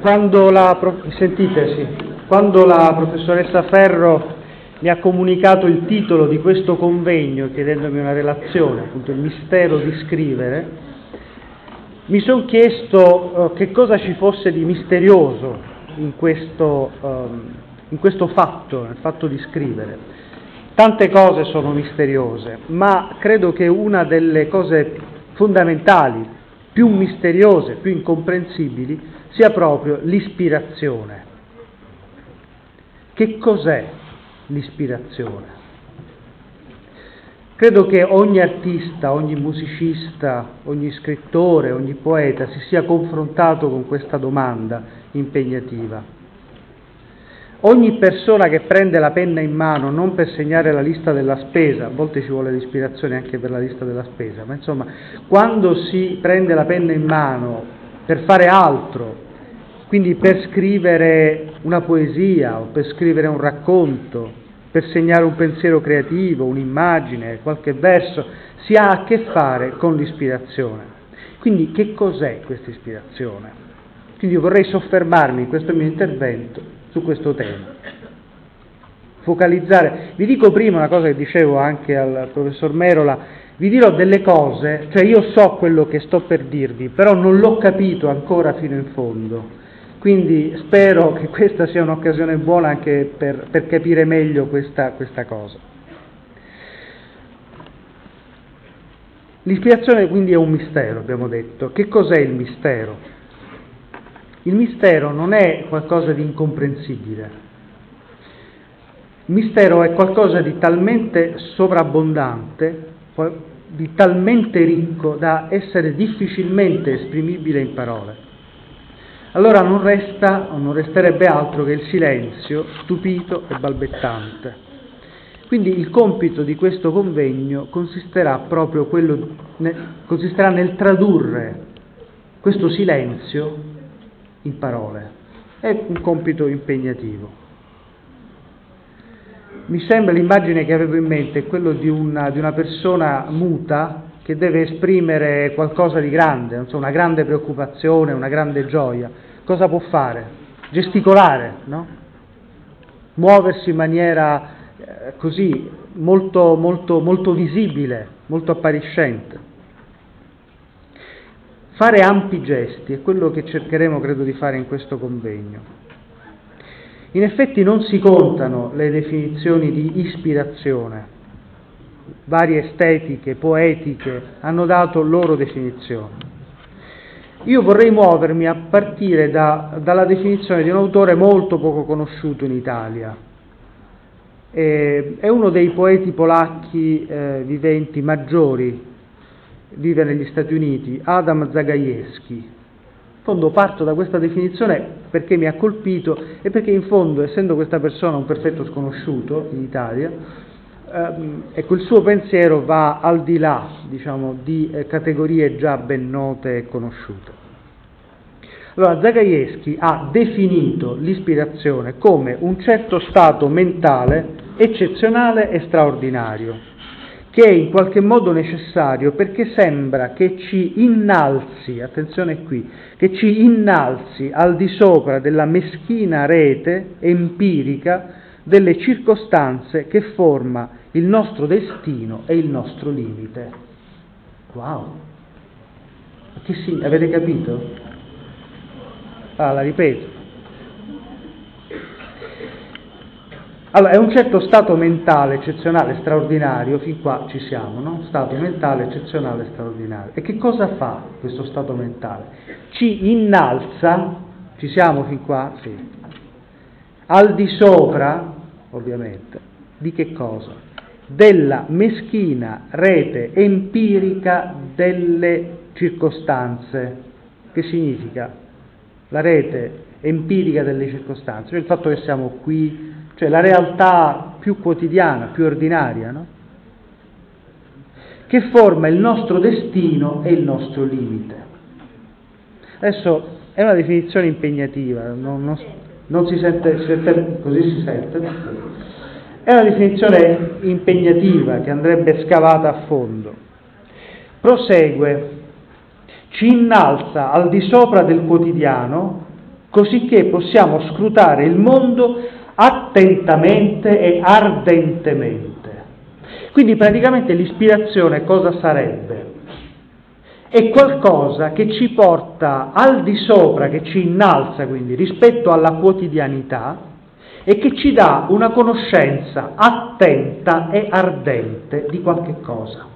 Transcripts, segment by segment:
Quando la. Quando la professoressa Ferro mi ha comunicato il titolo di questo convegno chiedendomi una relazione, appunto il mistero di scrivere, mi sono chiesto uh, che cosa ci fosse di misterioso in questo, um, in questo fatto, nel fatto di scrivere. Tante cose sono misteriose, ma credo che una delle cose fondamentali, più misteriose, più incomprensibili, sia proprio l'ispirazione. Che cos'è l'ispirazione? Credo che ogni artista, ogni musicista, ogni scrittore, ogni poeta si sia confrontato con questa domanda impegnativa. Ogni persona che prende la penna in mano non per segnare la lista della spesa, a volte ci vuole l'ispirazione anche per la lista della spesa, ma insomma, quando si prende la penna in mano per fare altro, quindi per scrivere una poesia o per scrivere un racconto, per segnare un pensiero creativo, un'immagine, qualche verso, si ha a che fare con l'ispirazione. Quindi che cos'è questa ispirazione? Quindi io vorrei soffermarmi in questo mio intervento su questo tema. Focalizzare, vi dico prima una cosa che dicevo anche al professor Merola, vi dirò delle cose, cioè io so quello che sto per dirvi, però non l'ho capito ancora fino in fondo quindi spero che questa sia un'occasione buona anche per, per capire meglio questa, questa cosa. L'ispirazione quindi è un mistero, abbiamo detto. Che cos'è il mistero? Il mistero non è qualcosa di incomprensibile. Il mistero è qualcosa di talmente sovrabbondante, di talmente ricco da essere difficilmente esprimibile in parole allora non resta o non resterebbe altro che il silenzio stupito e balbettante. Quindi il compito di questo convegno consisterà proprio quello, consisterà nel tradurre questo silenzio in parole. È un compito impegnativo. Mi sembra l'immagine che avevo in mente è quella di di una persona muta che deve esprimere qualcosa di grande, so, una grande preoccupazione, una grande gioia, cosa può fare? Gesticolare, no? Muoversi in maniera eh, così molto, molto, molto visibile, molto appariscente. Fare ampi gesti è quello che cercheremo, credo, di fare in questo convegno. In effetti non si contano le definizioni di ispirazione, varie estetiche, poetiche hanno dato loro definizione. Io vorrei muovermi a partire da, dalla definizione di un autore molto poco conosciuto in Italia. Eh, è uno dei poeti polacchi eh, viventi maggiori, vive negli Stati Uniti, Adam Zagajewski. In fondo parto da questa definizione perché mi ha colpito e perché in fondo, essendo questa persona un perfetto sconosciuto in Italia, ehm, ecco, il suo pensiero va al di là diciamo, di eh, categorie già ben note e conosciute. Allora, Zagajewski ha definito l'ispirazione come un certo stato mentale eccezionale e straordinario, che è in qualche modo necessario perché sembra che ci innalzi, attenzione qui, che ci innalzi al di sopra della meschina rete empirica delle circostanze che forma il nostro destino e il nostro limite. Wow! Che sì, avete capito? Ah, la ripeto. Allora, è un certo stato mentale eccezionale, straordinario, fin qua ci siamo, no? Stato mentale eccezionale, straordinario. E che cosa fa questo stato mentale? Ci innalza, ci siamo fin qua? Sì. Al di sopra, ovviamente, di che cosa? Della meschina rete empirica delle circostanze. Che significa? la rete empirica delle circostanze, cioè il fatto che siamo qui, cioè la realtà più quotidiana, più ordinaria, no? che forma il nostro destino e il nostro limite. Adesso è una definizione impegnativa, non, non, non si, sente, si sente, così si sente, è una definizione impegnativa che andrebbe scavata a fondo. Prosegue ci innalza al di sopra del quotidiano cosicché possiamo scrutare il mondo attentamente e ardentemente. Quindi praticamente l'ispirazione cosa sarebbe? È qualcosa che ci porta al di sopra, che ci innalza quindi rispetto alla quotidianità e che ci dà una conoscenza attenta e ardente di qualche cosa.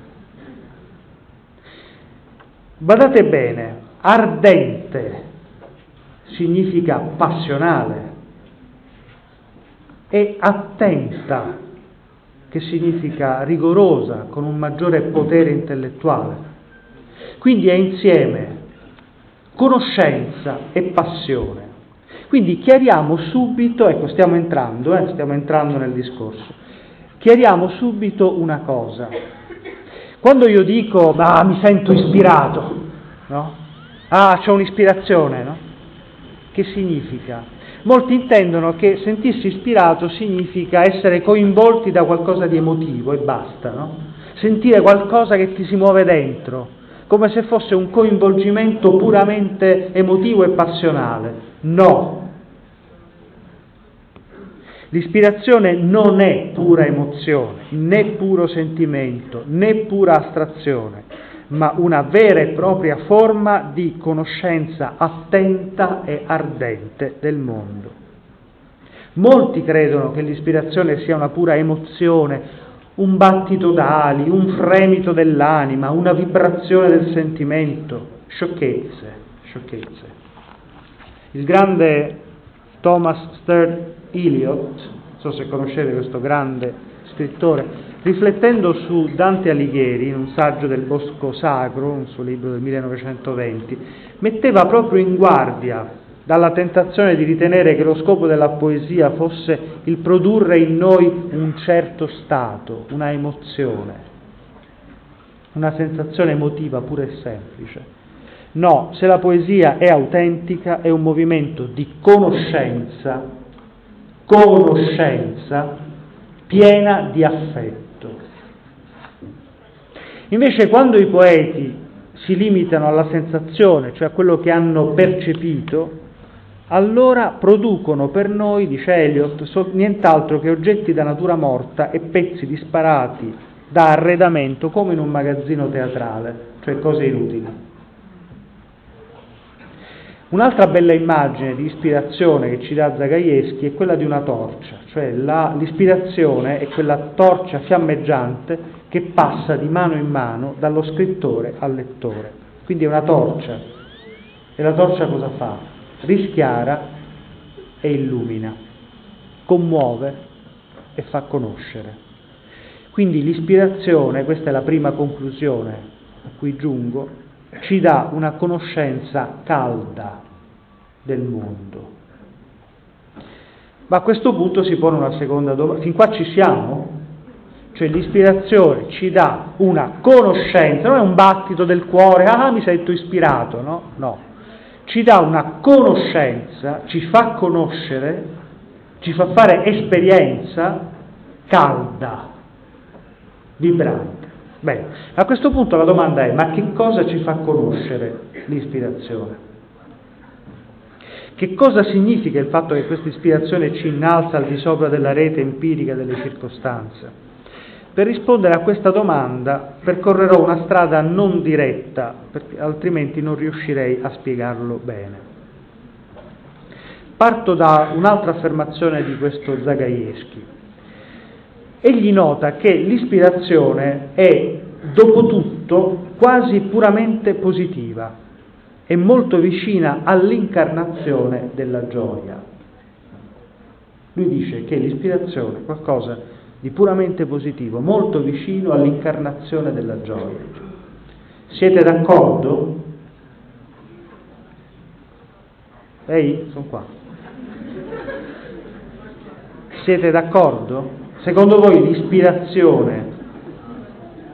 Badate bene, ardente significa passionale e attenta, che significa rigorosa, con un maggiore potere intellettuale. Quindi è insieme conoscenza e passione. Quindi chiariamo subito, ecco stiamo entrando, eh, stiamo entrando nel discorso, chiariamo subito una cosa. Quando io dico, ah, mi sento ispirato, no? Ah, c'è un'ispirazione, no? Che significa? Molti intendono che sentirsi ispirato significa essere coinvolti da qualcosa di emotivo e basta, no? Sentire qualcosa che ti si muove dentro, come se fosse un coinvolgimento puramente emotivo e passionale. No. L'ispirazione non è pura emozione, né puro sentimento, né pura astrazione ma una vera e propria forma di conoscenza attenta e ardente del mondo. Molti credono che l'ispirazione sia una pura emozione, un battito d'ali, un fremito dell'anima, una vibrazione del sentimento. Sciocchezze, sciocchezze. Il grande Thomas Sturt Eliot, non so se conoscete questo grande scrittore, Riflettendo su Dante Alighieri, in un saggio del Bosco Sacro, un suo libro del 1920, metteva proprio in guardia dalla tentazione di ritenere che lo scopo della poesia fosse il produrre in noi un certo stato, una emozione, una sensazione emotiva pura e semplice. No, se la poesia è autentica è un movimento di conoscenza, conoscenza piena di affetto. Invece quando i poeti si limitano alla sensazione, cioè a quello che hanno percepito, allora producono per noi, dice Eliot, nient'altro che oggetti da natura morta e pezzi disparati da arredamento come in un magazzino teatrale, cioè cose inutili. Un'altra bella immagine di ispirazione che ci dà Zagajewski è quella di una torcia, cioè la, l'ispirazione è quella torcia fiammeggiante che passa di mano in mano dallo scrittore al lettore. Quindi è una torcia. E la torcia cosa fa? Rischiara e illumina, commuove e fa conoscere. Quindi l'ispirazione, questa è la prima conclusione a cui giungo, ci dà una conoscenza calda del mondo. Ma a questo punto si pone una seconda domanda. Fin qua ci siamo? Cioè l'ispirazione ci dà una conoscenza, non è un battito del cuore, ah mi sento ispirato, no? No, ci dà una conoscenza, ci fa conoscere, ci fa fare esperienza calda, vibrante. Bene, a questo punto la domanda è, ma che cosa ci fa conoscere l'ispirazione? Che cosa significa il fatto che questa ispirazione ci innalza al di sopra della rete empirica delle circostanze? Per rispondere a questa domanda percorrerò una strada non diretta, perché altrimenti non riuscirei a spiegarlo bene. Parto da un'altra affermazione di questo Zagajewski. Egli nota che l'ispirazione è, dopo tutto, quasi puramente positiva e molto vicina all'incarnazione della gioia. Lui dice che l'ispirazione è qualcosa di puramente positivo, molto vicino all'incarnazione della gioia. Siete d'accordo? Ehi, sono qua. Siete d'accordo? Secondo voi l'ispirazione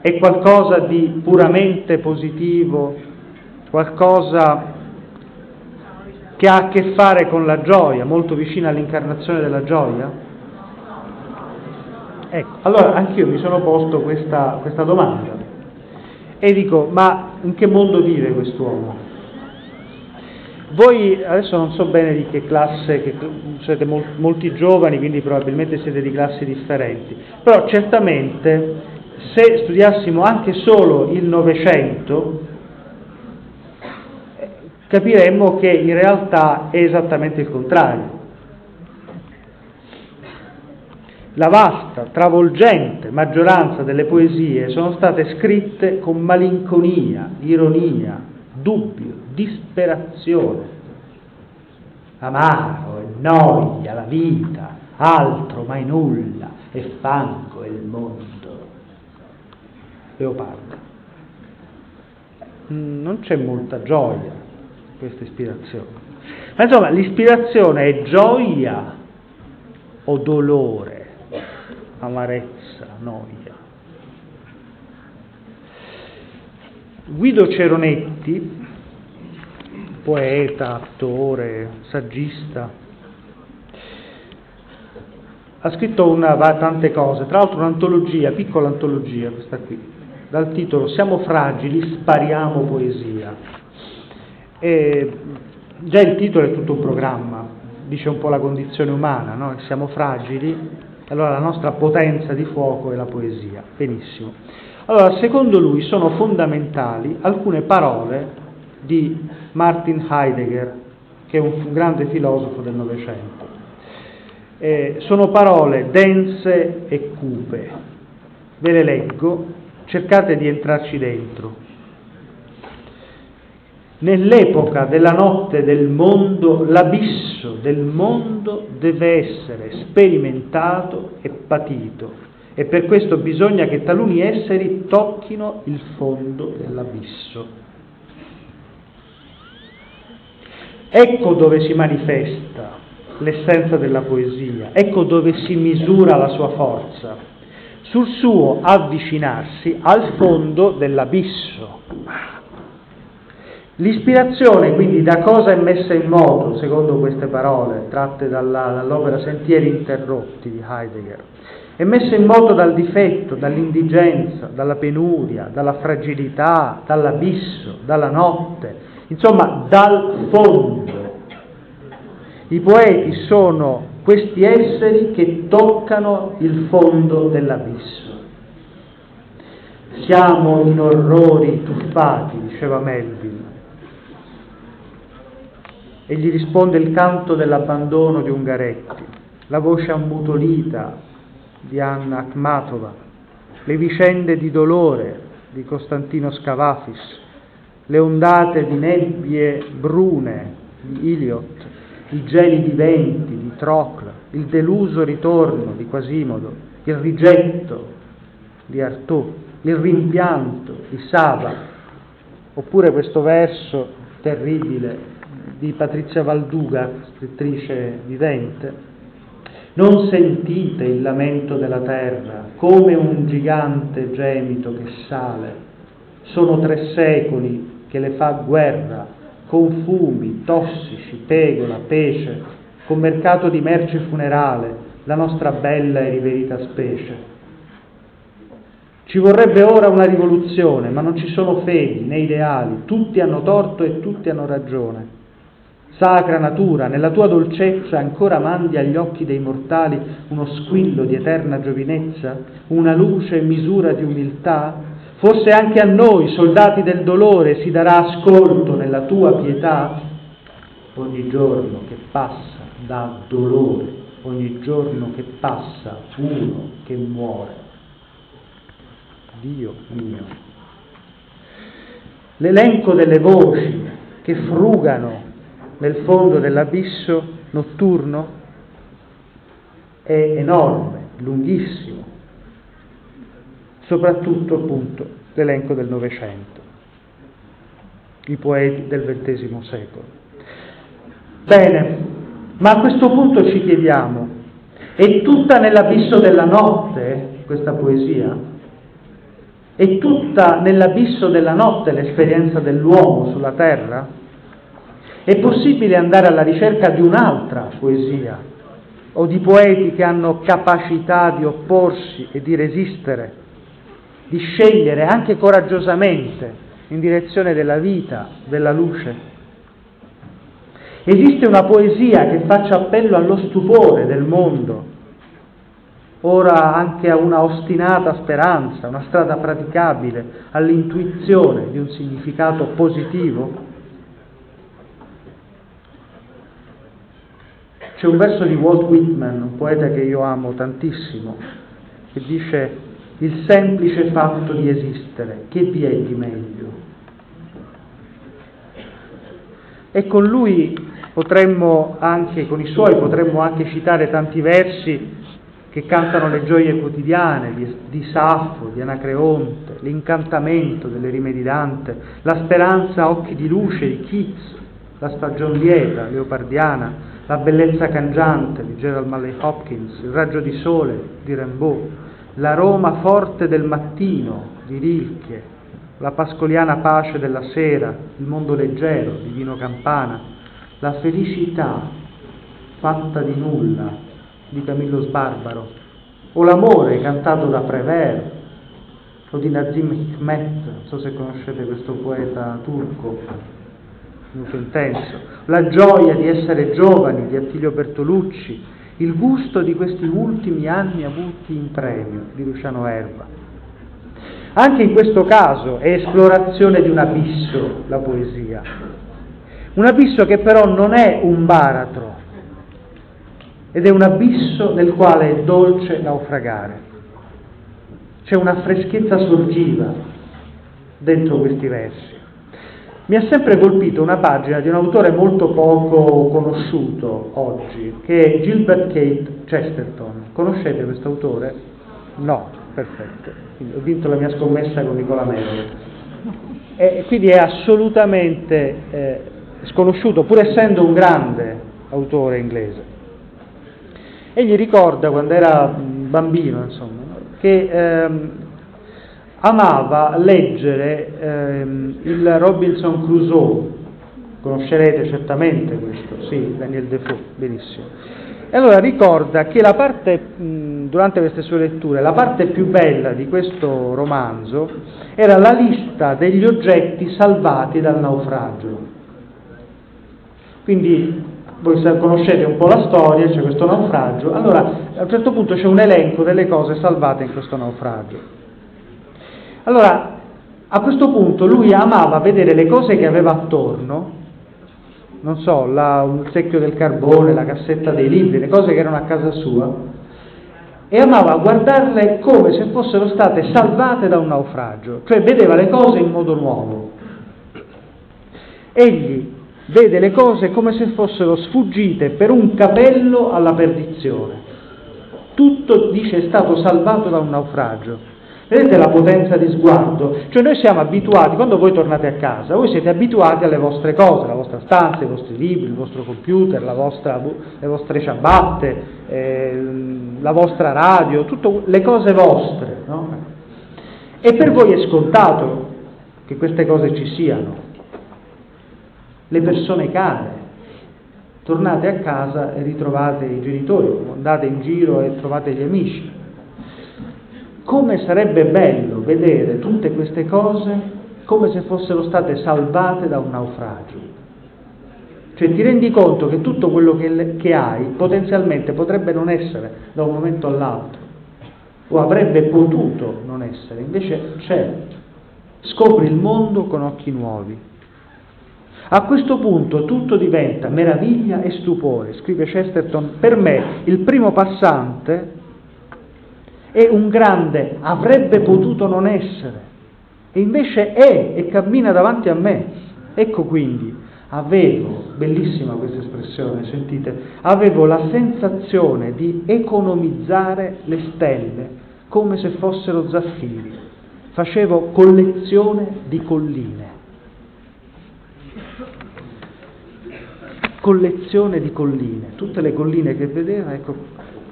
è qualcosa di puramente positivo, qualcosa che ha a che fare con la gioia, molto vicina all'incarnazione della gioia? Ecco, allora anch'io mi sono posto questa, questa domanda e dico, ma in che mondo vive quest'uomo? Voi adesso non so bene di che classe, che siete molti giovani, quindi probabilmente siete di classi differenti, però certamente se studiassimo anche solo il Novecento, capiremmo che in realtà è esattamente il contrario. La vasta, travolgente maggioranza delle poesie sono state scritte con malinconia, ironia, dubbio, disperazione. Amaro e noia la vita, altro mai nulla, e fango il mondo. Leopardo. Mm, non c'è molta gioia in questa ispirazione. Ma insomma, l'ispirazione è gioia o dolore, amarezza, noia. Guido Ceronetti, poeta, attore, saggista, ha scritto una, tante cose, tra l'altro un'antologia, piccola antologia questa qui, dal titolo Siamo fragili, spariamo poesia. E già il titolo è tutto un programma, dice un po' la condizione umana, no? siamo fragili, allora la nostra potenza di fuoco è la poesia. Benissimo. Allora, secondo lui sono fondamentali alcune parole di Martin Heidegger, che è un grande filosofo del Novecento. Eh, sono parole dense e cupe. Ve le leggo cercate di entrarci dentro. Nell'epoca della notte del mondo, l'abisso del mondo deve essere sperimentato e patito e per questo bisogna che taluni esseri tocchino il fondo dell'abisso. Ecco dove si manifesta l'essenza della poesia, ecco dove si misura la sua forza sul suo avvicinarsi al fondo dell'abisso. L'ispirazione quindi da cosa è messa in moto, secondo queste parole tratte dalla, dall'opera Sentieri interrotti di Heidegger? È messa in moto dal difetto, dall'indigenza, dalla penuria, dalla fragilità, dall'abisso, dalla notte, insomma dal fondo. I poeti sono questi esseri che toccano il fondo dell'abisso. Siamo in orrori tuffati, diceva Melville. E gli risponde il canto dell'abbandono di Ungaretti, la voce ammutolita di Anna Akhmatova, le vicende di dolore di Costantino Scavafis, le ondate di nebbie brune di Iliot, i gelidi venti di Trocle, il deluso ritorno di Quasimodo, il rigetto di Artaud, il rimpianto di Saba, oppure questo verso terribile di Patrizia Valduga, scrittrice vivente. Non sentite il lamento della terra come un gigante gemito che sale. Sono tre secoli che le fa guerra con fumi, tossici, pegola, pece, con mercato di merce funerale, la nostra bella e riverita specie. Ci vorrebbe ora una rivoluzione, ma non ci sono fedi né ideali, tutti hanno torto e tutti hanno ragione. Sacra natura, nella tua dolcezza ancora mandi agli occhi dei mortali uno squillo di eterna giovinezza, una luce e misura di umiltà, Forse anche a noi, soldati del dolore, si darà ascolto nella tua pietà? Ogni giorno che passa dà dolore, ogni giorno che passa uno che muore. Dio mio. L'elenco delle voci che frugano nel fondo dell'abisso notturno è enorme, lunghissimo soprattutto appunto l'elenco del Novecento, i poeti del XX secolo. Bene, ma a questo punto ci chiediamo, è tutta nell'abisso della notte questa poesia? È tutta nell'abisso della notte l'esperienza dell'uomo sulla terra? È possibile andare alla ricerca di un'altra poesia o di poeti che hanno capacità di opporsi e di resistere di scegliere anche coraggiosamente in direzione della vita, della luce. Esiste una poesia che faccia appello allo stupore del mondo, ora anche a una ostinata speranza, una strada praticabile, all'intuizione di un significato positivo? C'è un verso di Walt Whitman, un poeta che io amo tantissimo, che dice il semplice fatto di esistere, che vi è di meglio? E con lui potremmo anche, con i suoi potremmo anche citare tanti versi che cantano le gioie quotidiane di, di Saffo, di Anacreonte, l'incantamento delle rime di Dante, la speranza a occhi di luce di Keats, la stagione lieta, leopardiana, la bellezza cangiante di Gerald Malley Hopkins, il raggio di sole di Rimbaud, l'aroma forte del mattino di Rilke, la pascoliana pace della sera, il mondo leggero di Vino Campana, la felicità fatta di nulla di Camillo Sbarbaro, o l'amore cantato da Prévert o di Nazim Hikmet, non so se conoscete questo poeta turco, molto intenso, la gioia di essere giovani di Attilio Bertolucci, il gusto di questi ultimi anni avuti in premio di Luciano Erba. Anche in questo caso è esplorazione di un abisso la poesia, un abisso che però non è un baratro ed è un abisso nel quale è dolce naufragare. C'è una freschezza sorgiva dentro questi versi. Mi ha sempre colpito una pagina di un autore molto poco conosciuto oggi, che è Gilbert Kate Chesterton. Conoscete questo autore? No, perfetto. Quindi ho vinto la mia scommessa con Nicola Mello. E quindi è assolutamente eh, sconosciuto, pur essendo un grande autore inglese. Egli ricorda quando era bambino, insomma, che ehm, amava leggere ehm, il Robinson Crusoe, conoscerete certamente questo, sì, Daniel Defoe, benissimo. E allora ricorda che la parte, mh, durante queste sue letture, la parte più bella di questo romanzo era la lista degli oggetti salvati dal naufragio. Quindi voi conoscete un po' la storia, c'è questo naufragio, allora a un certo punto c'è un elenco delle cose salvate in questo naufragio. Allora, a questo punto lui amava vedere le cose che aveva attorno, non so, la, un secchio del carbone, la cassetta dei libri, le cose che erano a casa sua, e amava guardarle come se fossero state salvate da un naufragio, cioè vedeva le cose in modo nuovo. Egli vede le cose come se fossero sfuggite per un capello alla perdizione. Tutto, dice, è stato salvato da un naufragio. Vedete la potenza di sguardo? Cioè noi siamo abituati, quando voi tornate a casa, voi siete abituati alle vostre cose, la vostra stanza, i vostri libri, il vostro computer, vostra, le vostre ciabatte, eh, la vostra radio, tutte le cose vostre. No? E per voi è scontato che queste cose ci siano. Le persone care. Tornate a casa e ritrovate i genitori, andate in giro e trovate gli amici come sarebbe bello vedere tutte queste cose come se fossero state salvate da un naufragio. Cioè ti rendi conto che tutto quello che, che hai potenzialmente potrebbe non essere da un momento all'altro, o avrebbe potuto non essere, invece c'è. Scopri il mondo con occhi nuovi. A questo punto tutto diventa meraviglia e stupore, scrive Chesterton, per me il primo passante è un grande, avrebbe potuto non essere, e invece è e cammina davanti a me. Ecco quindi, avevo, bellissima questa espressione, sentite, avevo la sensazione di economizzare le stelle come se fossero zaffiri, facevo collezione di colline. Collezione di colline, tutte le colline che vedeva, ecco,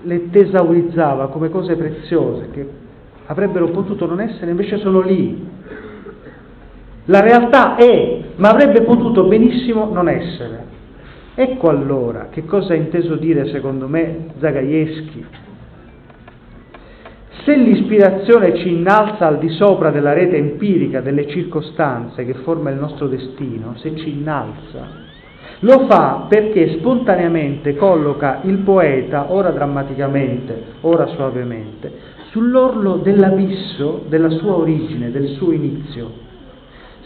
le tesaurizzava come cose preziose che avrebbero potuto non essere, invece sono lì. La realtà è, ma avrebbe potuto benissimo non essere. Ecco allora che cosa ha inteso dire, secondo me, Zagajewski. Se l'ispirazione ci innalza al di sopra della rete empirica delle circostanze che forma il nostro destino, se ci innalza, Lo fa perché spontaneamente colloca il poeta, ora drammaticamente, ora suavemente, sull'orlo dell'abisso della sua origine, del suo inizio,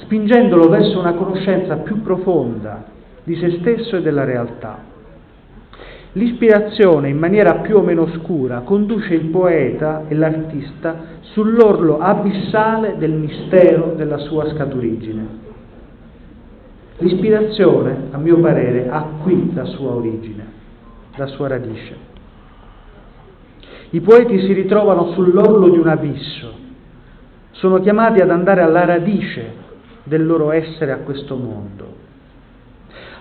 spingendolo verso una conoscenza più profonda di se stesso e della realtà. L'ispirazione, in maniera più o meno scura, conduce il poeta e l'artista sull'orlo abissale del mistero della sua scaturigine. L'ispirazione, a mio parere, ha qui la sua origine, la sua radice. I poeti si ritrovano sull'orlo di un abisso, sono chiamati ad andare alla radice del loro essere a questo mondo.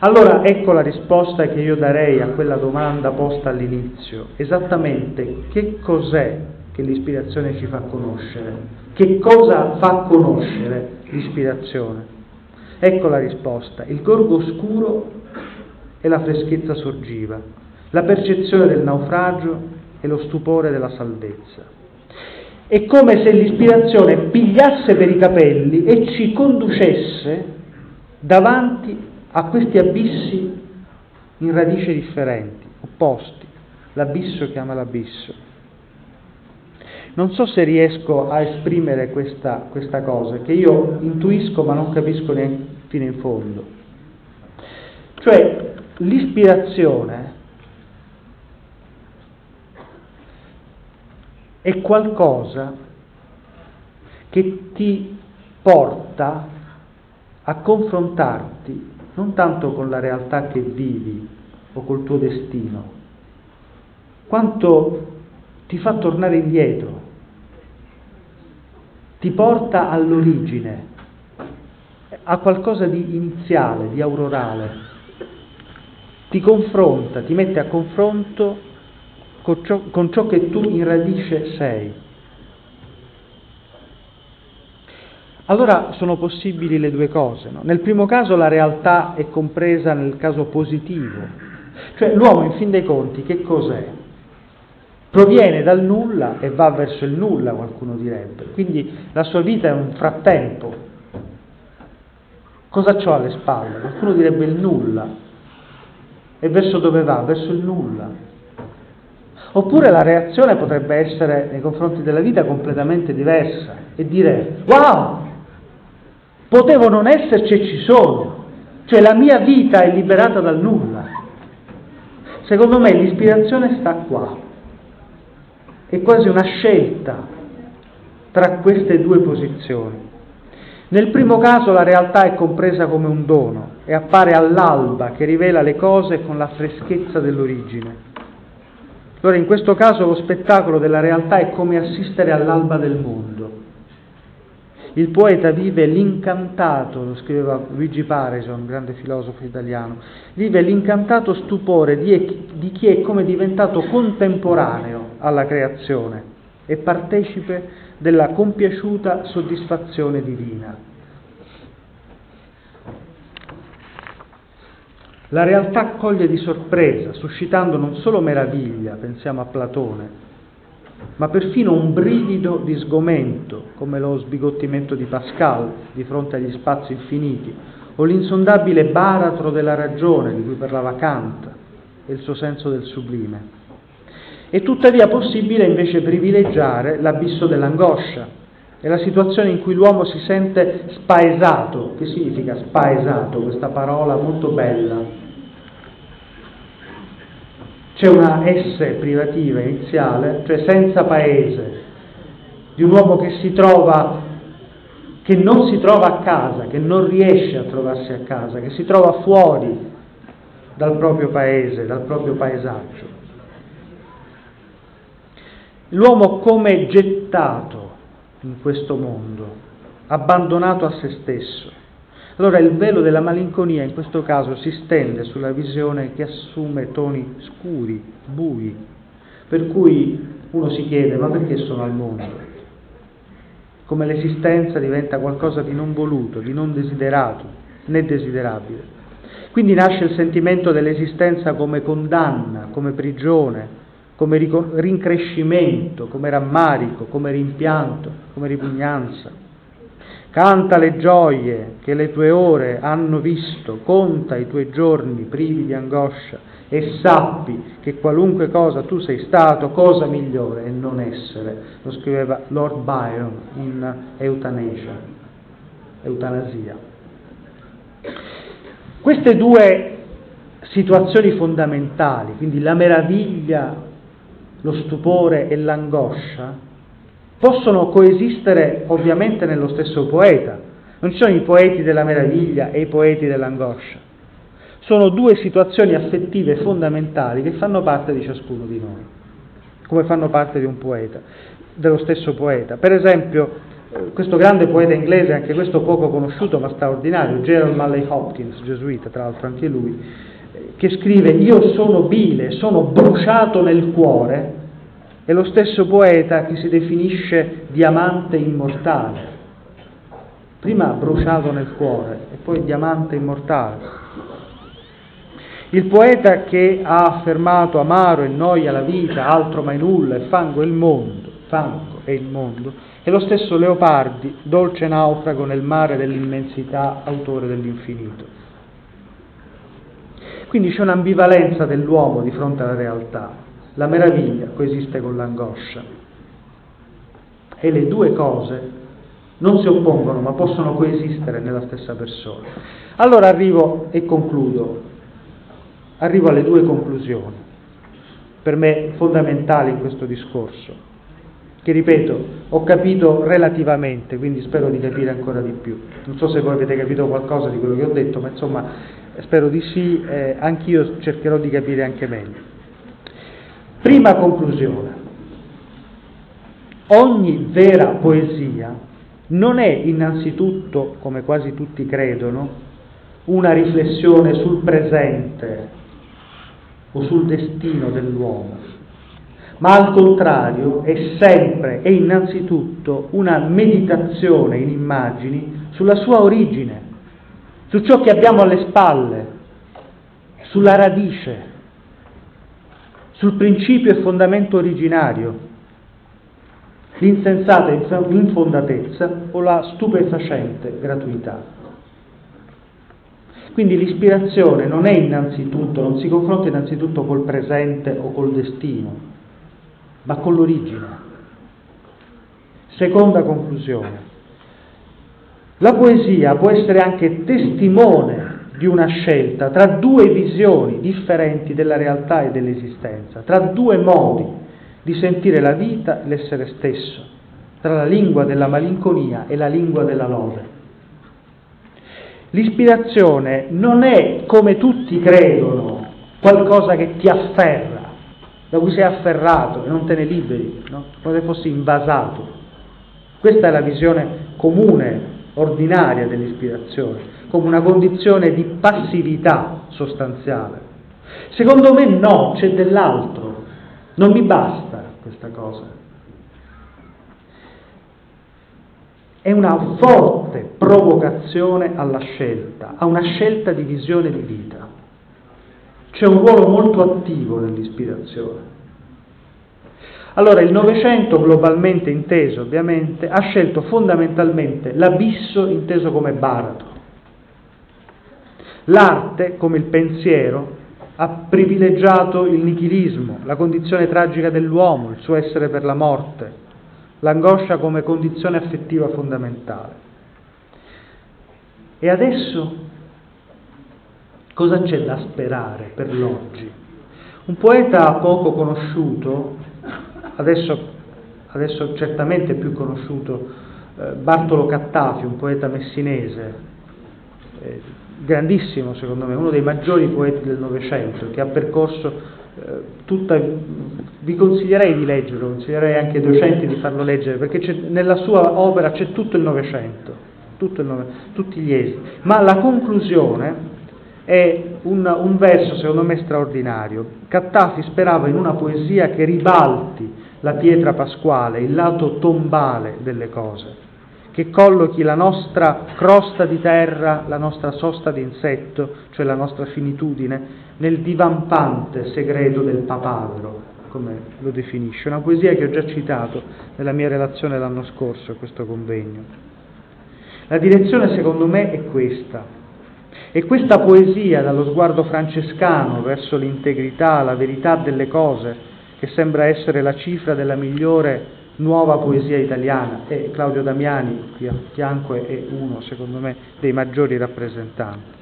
Allora ecco la risposta che io darei a quella domanda posta all'inizio, esattamente che cos'è che l'ispirazione ci fa conoscere, che cosa fa conoscere l'ispirazione. Ecco la risposta, il gorgo scuro e la freschezza sorgiva, la percezione del naufragio e lo stupore della salvezza. È come se l'ispirazione pigliasse per i capelli e ci conducesse davanti a questi abissi in radici differenti, opposti. L'abisso chiama l'abisso. Non so se riesco a esprimere questa, questa cosa, che io intuisco ma non capisco neanche fino in fondo. Cioè, l'ispirazione è qualcosa che ti porta a confrontarti non tanto con la realtà che vivi o col tuo destino, quanto ti fa tornare indietro, ti porta all'origine, a qualcosa di iniziale, di aurorale, ti confronta, ti mette a confronto con ciò, con ciò che tu in radice sei. Allora sono possibili le due cose. No? Nel primo caso la realtà è compresa nel caso positivo, cioè l'uomo in fin dei conti che cos'è? Proviene dal nulla e va verso il nulla, qualcuno direbbe. Quindi la sua vita è un frattempo. Cosa c'ho alle spalle? Qualcuno direbbe il nulla. E verso dove va? Verso il nulla. Oppure la reazione potrebbe essere nei confronti della vita completamente diversa e dire wow, Potevo non esserci e ci sono, cioè la mia vita è liberata dal nulla. Secondo me l'ispirazione sta qua, è quasi una scelta tra queste due posizioni. Nel primo caso la realtà è compresa come un dono e appare all'alba che rivela le cose con la freschezza dell'origine. Allora in questo caso lo spettacolo della realtà è come assistere all'alba del mondo. Il poeta vive l'incantato, lo scriveva Luigi Parison, grande filosofo italiano, vive l'incantato stupore di, di chi è come diventato contemporaneo alla creazione e partecipe della compiaciuta soddisfazione divina. La realtà coglie di sorpresa, suscitando non solo meraviglia, pensiamo a Platone, ma perfino un brivido di sgomento, come lo sbigottimento di Pascal di fronte agli spazi infiniti, o l'insondabile baratro della ragione di cui parlava Kant e il suo senso del sublime. È tuttavia possibile invece privilegiare l'abisso dell'angoscia, è la situazione in cui l'uomo si sente spaesato. Che significa spaesato? Questa parola molto bella, c'è una S privativa iniziale, cioè senza paese, di un uomo che si trova, che non si trova a casa, che non riesce a trovarsi a casa, che si trova fuori dal proprio paese, dal proprio paesaggio. L'uomo come gettato in questo mondo, abbandonato a se stesso. Allora il velo della malinconia in questo caso si stende sulla visione che assume toni scuri, bui, per cui uno si chiede ma perché sono al mondo? Come l'esistenza diventa qualcosa di non voluto, di non desiderato, né desiderabile. Quindi nasce il sentimento dell'esistenza come condanna, come prigione, come rincrescimento, come rammarico, come rimpianto, come ripugnanza. Canta le gioie che le tue ore hanno visto, conta i tuoi giorni privi di angoscia e sappi che qualunque cosa tu sei stato, cosa migliore è non essere. Lo scriveva Lord Byron in Eutanasia. Eutanasia. Queste due situazioni fondamentali, quindi la meraviglia, lo stupore e l'angoscia, possono coesistere ovviamente nello stesso poeta. Non ci sono i poeti della meraviglia e i poeti dell'angoscia. Sono due situazioni affettive fondamentali che fanno parte di ciascuno di noi, come fanno parte di un poeta, dello stesso poeta. Per esempio, eh, questo grande poeta inglese, anche questo poco conosciuto ma straordinario, Gerald Malley Hopkins, gesuita tra l'altro anche lui, che scrive Io sono bile, sono bruciato nel cuore è lo stesso poeta che si definisce diamante immortale. Prima bruciato nel cuore e poi diamante immortale. Il poeta che ha affermato amaro e noia la vita, altro mai nulla e fango il mondo, fango è il mondo, è lo stesso Leopardi, dolce naufrago nel mare dell'immensità, autore dell'infinito. Quindi c'è un'ambivalenza dell'uomo di fronte alla realtà. La meraviglia coesiste con l'angoscia e le due cose non si oppongono ma possono coesistere nella stessa persona. Allora arrivo e concludo, arrivo alle due conclusioni, per me fondamentali in questo discorso, che ripeto, ho capito relativamente, quindi spero di capire ancora di più. Non so se voi avete capito qualcosa di quello che ho detto, ma insomma spero di sì, eh, anch'io cercherò di capire anche meglio. Prima conclusione. Ogni vera poesia non è innanzitutto, come quasi tutti credono, una riflessione sul presente o sul destino dell'uomo, ma al contrario è sempre e innanzitutto una meditazione in immagini sulla sua origine, su ciò che abbiamo alle spalle, sulla radice sul principio e fondamento originario, l'insensata infondatezza o la stupefacente gratuità. Quindi l'ispirazione non è innanzitutto, non si confronta innanzitutto col presente o col destino, ma con l'origine. Seconda conclusione. La poesia può essere anche testimone di una scelta tra due visioni differenti della realtà e dell'esistenza, tra due modi di sentire la vita e l'essere stesso, tra la lingua della malinconia e la lingua della lode. L'ispirazione non è, come tutti credono, qualcosa che ti afferra, da cui sei afferrato e non te ne liberi, no? come se fossi invasato. Questa è la visione comune, ordinaria dell'ispirazione come una condizione di passività sostanziale. Secondo me no, c'è dell'altro, non mi basta questa cosa. È una forte provocazione alla scelta, a una scelta di visione di vita. C'è un ruolo molto attivo nell'ispirazione. Allora il Novecento, globalmente inteso ovviamente, ha scelto fondamentalmente l'abisso inteso come baratro L'arte, come il pensiero, ha privilegiato il nichilismo, la condizione tragica dell'uomo, il suo essere per la morte, l'angoscia come condizione affettiva fondamentale. E adesso cosa c'è da sperare per l'oggi? Un poeta poco conosciuto, adesso, adesso certamente più conosciuto, eh, Bartolo Cattafi, un poeta messinese, eh, grandissimo secondo me, uno dei maggiori poeti del Novecento, che ha percorso eh, tutta, vi consiglierei di leggerlo, consiglierei anche ai docenti di farlo leggere, perché nella sua opera c'è tutto il Novecento, tutti gli esiti, ma la conclusione è un, un verso secondo me straordinario. Cattafi sperava in una poesia che ribalti la pietra pasquale, il lato tombale delle cose che collochi la nostra crosta di terra, la nostra sosta di insetto, cioè la nostra finitudine, nel divampante segreto del papavero, come lo definisce. Una poesia che ho già citato nella mia relazione l'anno scorso a questo convegno. La direzione secondo me è questa. E questa poesia dallo sguardo francescano verso l'integrità, la verità delle cose, che sembra essere la cifra della migliore nuova poesia italiana, e Claudio Damiani qui a fianco è uno, secondo me, dei maggiori rappresentanti.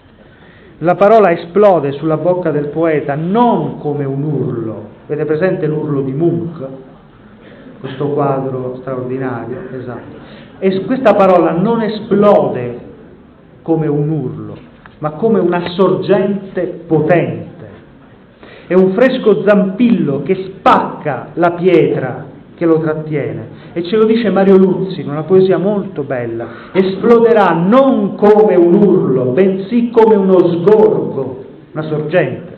La parola esplode sulla bocca del poeta non come un urlo, vede presente l'urlo di Munch, questo quadro straordinario, esatto, e questa parola non esplode come un urlo, ma come una sorgente potente. È un fresco zampillo che spacca la pietra che lo trattiene. E ce lo dice Mario Luzzi in una poesia molto bella. Esploderà non come un urlo, bensì come uno sgorgo, una sorgente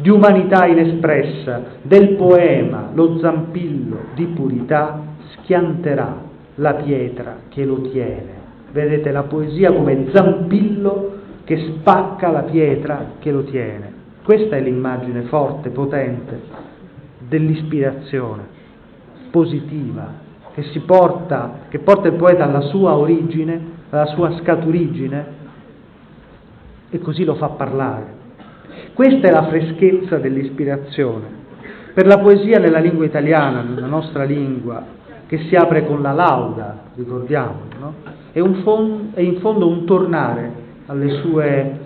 di umanità inespressa, del poema, lo zampillo di purità schianterà la pietra che lo tiene. Vedete la poesia come zampillo che spacca la pietra che lo tiene. Questa è l'immagine forte, potente dell'ispirazione positiva che, porta, che porta il poeta alla sua origine, alla sua scaturigine e così lo fa parlare. Questa è la freschezza dell'ispirazione. Per la poesia nella lingua italiana, nella nostra lingua, che si apre con la lauda, ricordiamolo, no? è, fond- è in fondo un tornare alle sue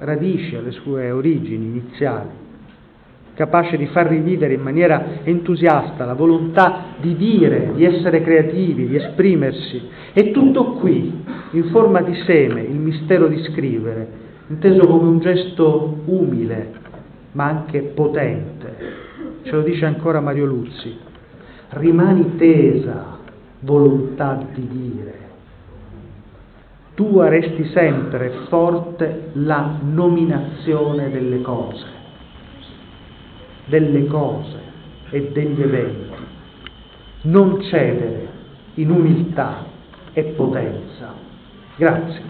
radici, alle sue origini iniziali, capace di far rivivere in maniera entusiasta la volontà di dire, di essere creativi, di esprimersi. È tutto qui, in forma di seme, il mistero di scrivere, inteso come un gesto umile, ma anche potente. Ce lo dice ancora Mario Luzzi rimani tesa, volontà di dire. Tu resti sempre forte la nominazione delle cose, delle cose e degli eventi. Non cedere in umiltà e potenza. Grazie.